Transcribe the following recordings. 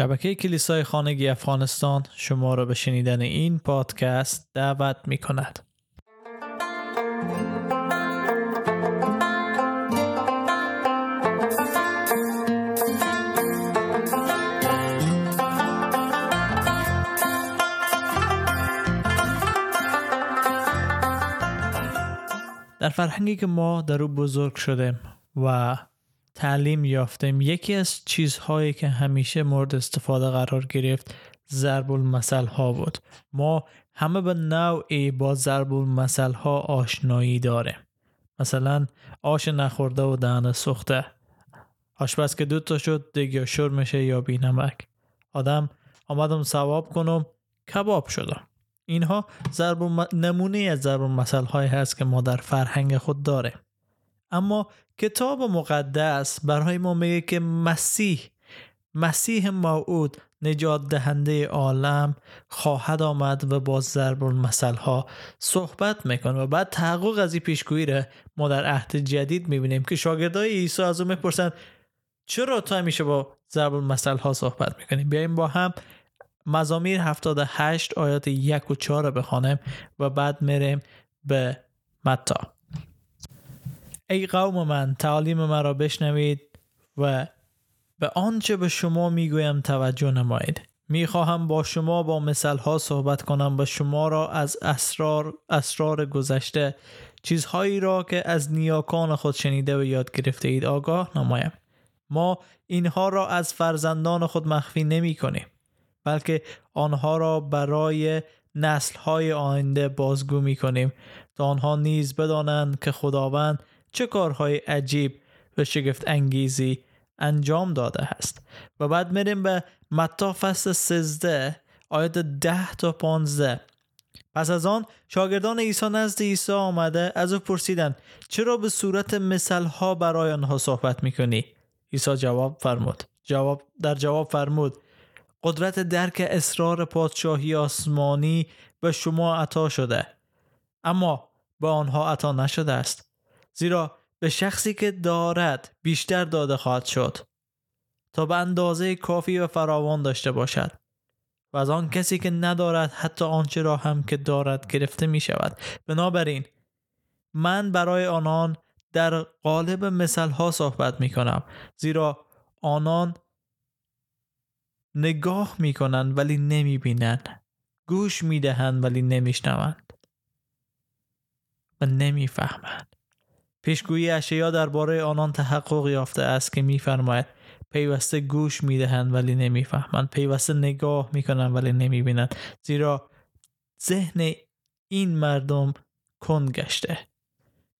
شبکه کلیسای خانگی افغانستان شما را به شنیدن این پادکست دعوت می کند. در فرهنگی که ما در او بزرگ شدیم و تعلیم یافتیم. یکی از چیزهایی که همیشه مورد استفاده قرار گرفت ضرب المثل ها بود. ما همه به نوعی با ضرب المثل ها آشنایی داریم. مثلا آش نخورده و دهن سوخته. آشپز که دوتا شد دیگه شر میشه یا بی نمک آدم آمدم ثواب کنم کباب شدم. اینها ضرب نمونه از ضرب المثل هایی هست که ما در فرهنگ خود داریم. اما کتاب مقدس برای ما میگه که مسیح مسیح موعود نجات دهنده عالم خواهد آمد و با ضرب المثل ها صحبت می‌کنه و بعد تحقق از این پیشگویی را ما در عهد جدید می‌بینیم که شاگردای عیسی از او می‌پرسند چرا تو همیشه با ضرب المثل ها صحبت می‌کنیم بیایم با هم مزامیر 78 آیات 1 و 4 بخوانیم و بعد میریم به متا. ای قوم من تعالیم مرا بشنوید و به آنچه به شما می‌گویم توجه نمایید. می‌خواهم با شما با مثال ها صحبت کنم و شما را از اسرار اسرار گذشته چیزهایی را که از نیاکان خود شنیده و یاد گرفته اید آگاه نمایم. ما اینها را از فرزندان خود مخفی نمی کنیم بلکه آنها را برای نسل های آینده بازگو می کنیم تا آنها نیز بدانند که خداوند چه کارهای عجیب و شگفت انگیزی انجام داده است. و بعد میریم به متا فصل 13 آیت 10 تا 15 پس از آن شاگردان عیسی نزد عیسی آمده از او پرسیدند چرا به صورت مثل ها برای آنها صحبت می‌کنی؟ عیسی جواب فرمود. جواب در جواب فرمود قدرت درک اسرار پادشاهی آسمانی به شما عطا شده اما به آنها عطا نشده است. زیرا به شخصی که دارد بیشتر داده خواهد شد تا به اندازه کافی و فراوان داشته باشد و از آن کسی که ندارد حتی آنچه را هم که دارد گرفته می شود بنابراین من برای آنان در قالب مثل ها صحبت می کنم زیرا آنان نگاه می کنند ولی نمی بینند گوش می دهند ولی نمی شنوند و نمی فهمند پیشگویی اشیا درباره آنان تحقق یافته است که میفرماید پیوسته گوش می‌دهند ولی نمی‌فهمند. پیوسته نگاه می‌کنند ولی نمی‌بینند. زیرا ذهن این مردم کند گشته.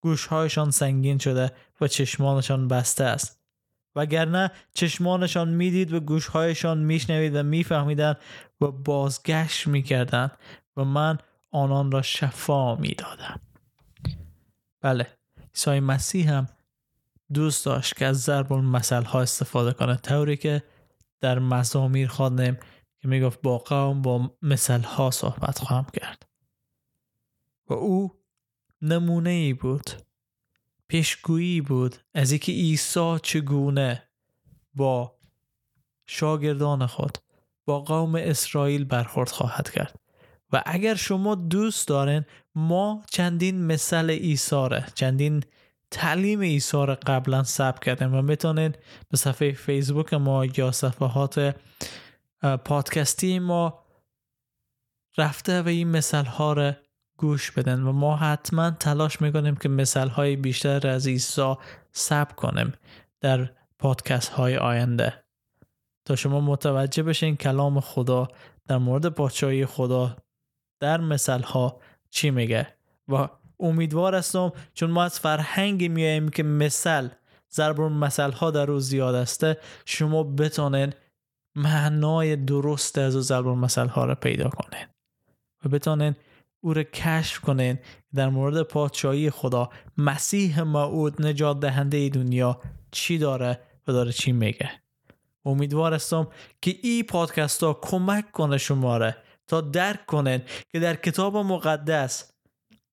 گوشهایشان سنگین شده و چشمانشان بسته است. وگرنه چشمانشان می‌دید و گوشهایشان میشنوید و میفهمیدند و بازگشت می‌کردند و من آنان را شفا می‌دادم. بله. عیسی مسیح هم دوست داشت که از ضرب المثل ها استفاده کنه. طوری که در مزامیر خواندیم که می‌گفت با قوم با مثل ها صحبت خواهم کرد. و او نمونه ای بود پیشگویی بود از اینکه عیسی چگونه با شاگردان خود با قوم اسرائیل برخورد خواهد کرد. و اگر شما دوست دارین ما چندین مثل ایساره چندین تعلیم ایسار قبلا ثبت کردیم و می‌تونید به صفحه فیسبوک ما یا صفحات پادکستی ما رفته و این مثل ها را گوش بدن و ما حتما تلاش می‌کنیم که مثل های بیشتر از عیسی ثبت کنیم در پادکست های آینده. تا شما متوجه بشین کلام خدا در مورد پادشاهی خدا در مثل ها چی میگه؟ و امیدوار هستم چون ما از فرهنگی میاییم که مثل ضرب مثل ها در روز زیاد است شما بتونید معنای درست از ضرب مثل ها را پیدا کنید و بتونید او را کشف کنید در مورد پادشاهی خدا مسیح موعود نجات دهنده دنیا چی داره و داره چی میگه. امیدوار هستم که این پادکست ها کمک کنه شما را تا درک کنن که در کتاب مقدس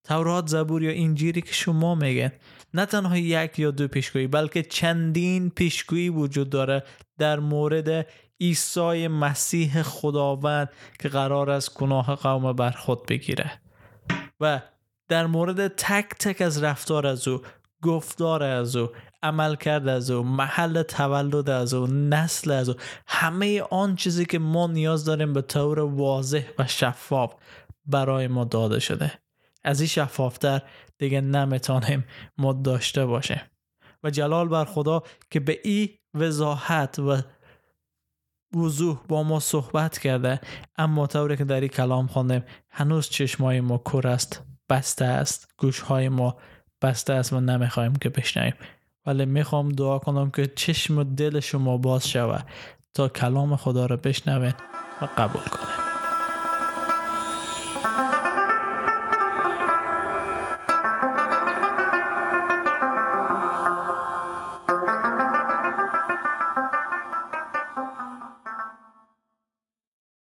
تورات زبور یا انجیلی که شما میگن نه تنها یک یا دو پیشگویی بلکه چندین پیشگویی وجود داره در مورد عیسی مسیح خداوند که قرار است گناه قوم بر خود بگیره. و در مورد تک تک از رفتار از او گفتار از او عمل کرد از او محل تولد از او نسل از او همه آن چیزی که ما نیاز داریم به طور واضح و شفاف برای ما داده شده. از این شفافتر دیگه نمی‌تونیم ما داشته باشه و جلال بر خدا که به این وضاحت و وضوح با ما صحبت کرده اما طوری که در این کلام خوندیم هنوز چشمای ما کور است بسته است گوشهای ما بسته است و نمی‌خوایم که بشنویم. ولی می‌خوام دعا کنم که چشم و دل شما باز شود تا کلام خدا را بشنوید و قبول کنید